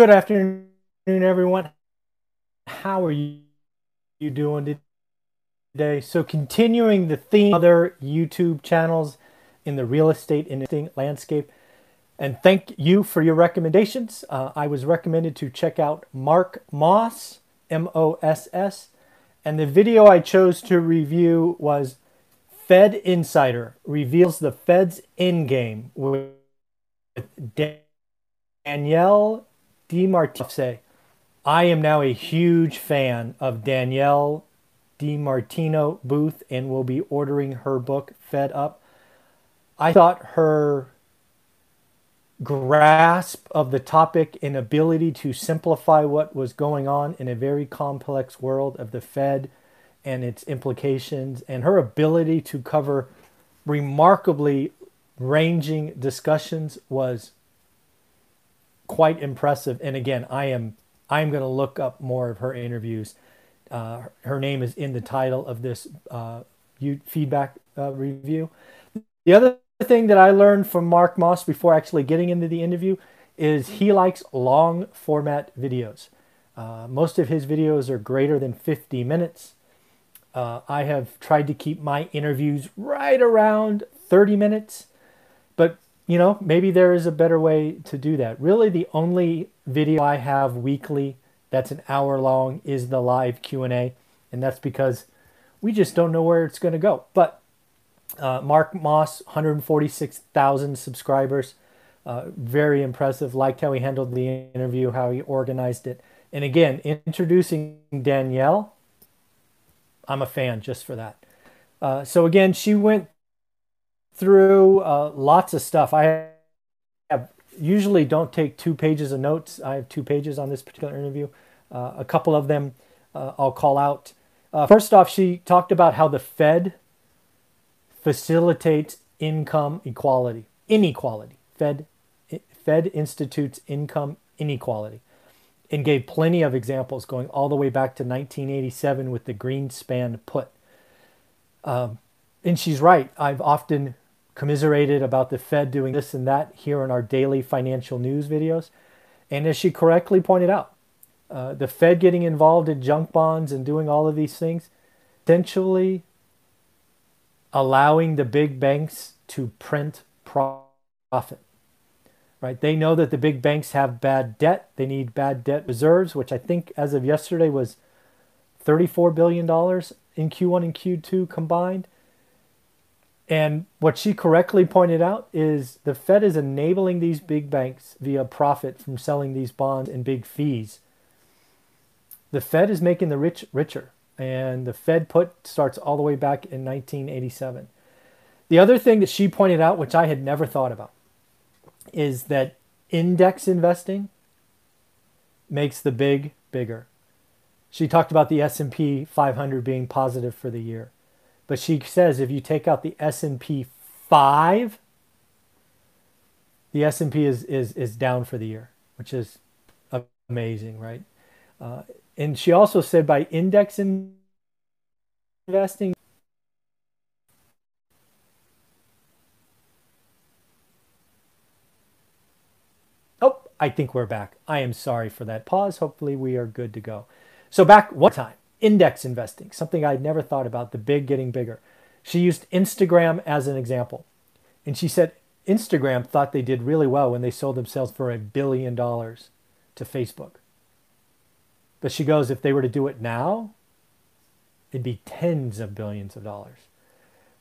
Good afternoon, everyone. How are you, you doing today? So, continuing the theme other YouTube channels in the real estate investing landscape. And thank you for your recommendations. Uh, I was recommended to check out Mark Moss, M O S S. And the video I chose to review was Fed Insider reveals the Fed's endgame with Danielle DiMartino. I am now a huge fan of Danielle DiMartino Booth and will be ordering her book, Fed Up. I thought her grasp of the topic and ability to simplify what was going on in a very complex world of the Fed and its implications, and her ability to cover remarkably ranging discussions was quite impressive. And again, I am I'm going to look up more of her interviews. Uh, her name is in the title of this uh, feedback uh, review. The other thing that I learned from Mark Moss before actually getting into the interview is he likes long format videos. Uh, most of his videos are greater than 50 minutes. Uh, I have tried to keep my interviews right around 30 minutes, but you know, maybe there is a better way to do that. Really, the only video I have weekly that's an hour long is the live Q&A, and that's because we just don't know where it's going to go. But uh, Mark Moss, 146,000 subscribers. Uh, very impressive. Liked how he handled the interview, how he organized it. And again, introducing Danielle, I'm a fan just for that. Uh, so again, she went through uh, lots of stuff. I have usually don't take two pages of notes. I have two pages on this particular interview. Uh, a couple of them uh, I'll call out. first off, she talked about how the Fed facilitates income equality, inequality. Fed, Fed institutes income inequality and gave plenty of examples going all the way back to 1987 with the Greenspan put. Um, and she's right. I've often commiserated about the Fed doing this and that here in our daily financial news videos. And as she correctly pointed out, uh, the Fed getting involved in junk bonds and doing all of these things essentially allowing the big banks to print profit. Right? They know that the big banks have bad debt. They need bad debt reserves, which I think as of yesterday was $34 billion in Q1 and Q2 combined. And what she correctly pointed out is the Fed is enabling these big banks via profit from selling these bonds and big fees. The Fed is making the rich richer and the Fed put starts all the way back in 1987. The other thing that she pointed out, which I had never thought about, is that index investing makes the big bigger. She talked about the S&P 500 being positive for the year. But she says if you take out the S&P 5, the S&P is, is, is down for the year, which is amazing, right? Uh, and she also said by index investing, Oh, I think we're back. I am sorry for that pause. Hopefully, we are good to go. So, back one time index investing, something I'd never thought about, the big getting bigger. She used Instagram as an example. And she said Instagram thought they did really well when they sold themselves for a billion dollars to Facebook. But she goes, if they were to do it now, it'd be tens of billions of dollars.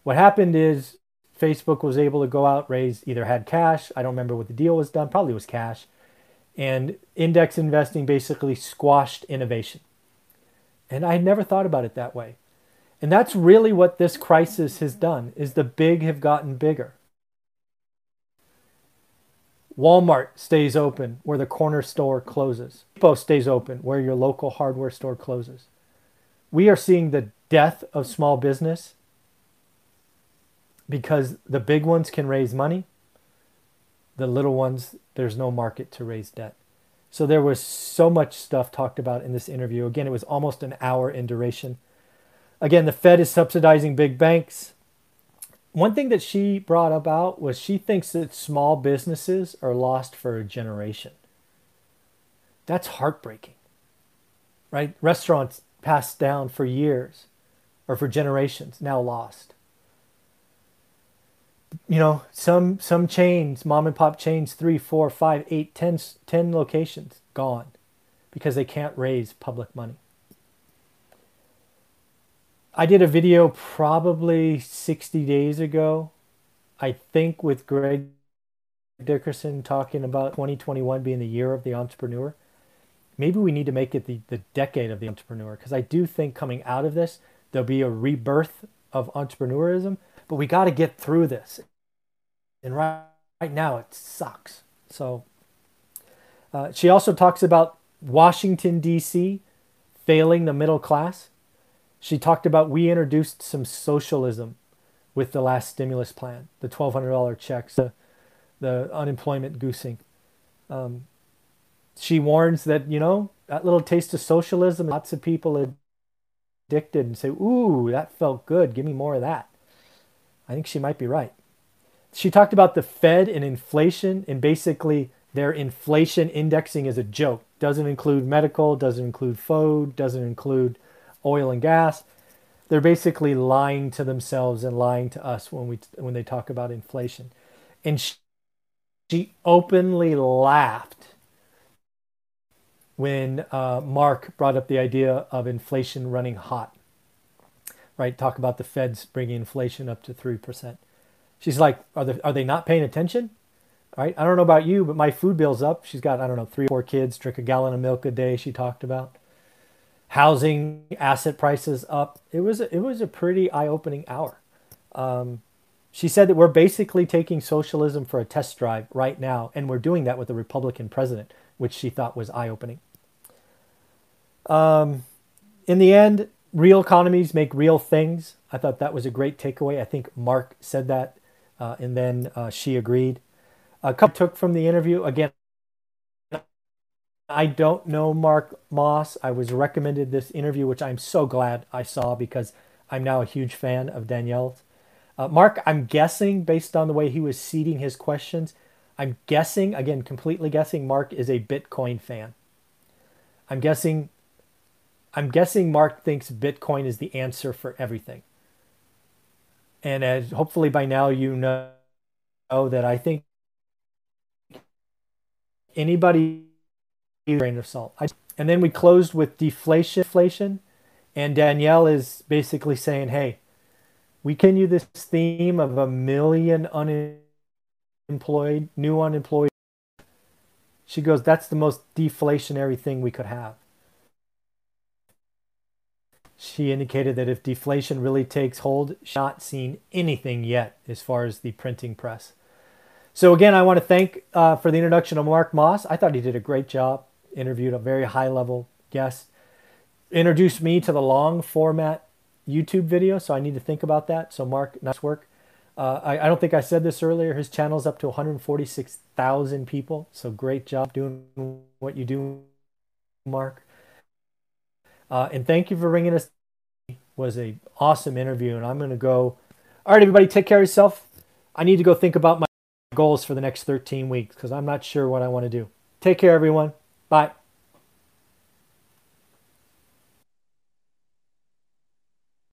What happened is Facebook was able to go out, raise, either had cash, I don't remember what the deal was done, probably was cash, and index investing basically squashed innovation. And I had never thought about it that way. And that's really what this crisis has done is the big have gotten bigger. Walmart stays open where the corner store closes. Depot stays open where your local hardware store closes. We are seeing the death of small business because the big ones can raise money. The little ones, there's no market to raise debt. So there was so much stuff talked about in this interview. Again, it was almost an hour in duration. Again, the Fed is subsidizing big banks one thing that she brought about was she thinks that small businesses are lost for a generation. That's heartbreaking, right? Restaurants passed down for years or for generations, now lost. You know, some some chains, mom and pop chains, three, four, five, eight, ten, ten locations gone because they can't raise public money. I did a video probably 60 days ago, I think, with Greg Dickerson talking about 2021 being the year of the entrepreneur. Maybe we need to make it the, the decade of the entrepreneur because I do think coming out of this, there'll be a rebirth of entrepreneurism, but we got to get through this. And right, right now, it sucks. So uh, she also talks about Washington, D.C. failing the middle class. She talked about we introduced some socialism with the last stimulus plan, the $1,200 checks, the, the unemployment goosing. Um, she warns that, you know, that little taste of socialism, lots of people addicted and say, ooh, that felt good. Give me more of that. I think she might be right. She talked about the Fed and inflation and basically their inflation indexing is a joke. Doesn't include medical, doesn't include food, doesn't include oil and gas. They're basically lying to themselves and lying to us when we when they talk about inflation. And she, she openly laughed when uh, Mark brought up the idea of inflation running hot. Right? Talk about the Feds bringing inflation up to three percent. She's like, are they are they not paying attention? Right? I don't know about you, but my food bill's up. She's got I don't know three or four kids, drink a gallon of milk a day. She talked about housing asset prices up. It was a, it was a pretty eye opening hour. Um, she said that we're basically taking socialism for a test drive right now, and we're doing that with a Republican president, which she thought was eye opening. Um, in the end, real economies make real things. I thought that was a great takeaway. I think Mark said that, uh, and then uh, she agreed. A couple took from the interview again. I don't know Mark Moss. I was recommended this interview, which I'm so glad I saw because I'm now a huge fan of Danielle's. Uh, Mark, I'm guessing based on the way he was seeding his questions, I'm guessing, again, completely guessing, Mark is a Bitcoin fan. I'm guessing I'm guessing Mark thinks Bitcoin is the answer for everything. And as hopefully by now you know, that I think anybody grain of salt. I, And then we closed with deflation, and Danielle is basically saying, "Hey, we can use this theme of a million unemployed, new unemployed." She goes, "That's the most deflationary thing we could have." She indicated that if deflation really takes hold, she's not seen anything yet as far as the printing press. So again, I want to thank uh, for the introduction of Mark Moss. I thought he did a great job interviewed a very high level guest, introduced me to the long format YouTube video, so I need to think about that. So, Mark, nice work. Uh, I, I, don't think I said this earlier. His channel's up to 146,000 people, so great job doing what you do, Mark. Uh, and thank you for bringing us. It was a awesome interview, and I'm going to go. All right, everybody, take care of yourself. I need to go think about my goals for the next 13 weeks because I'm not sure what I want to do. Take care, everyone. Bye.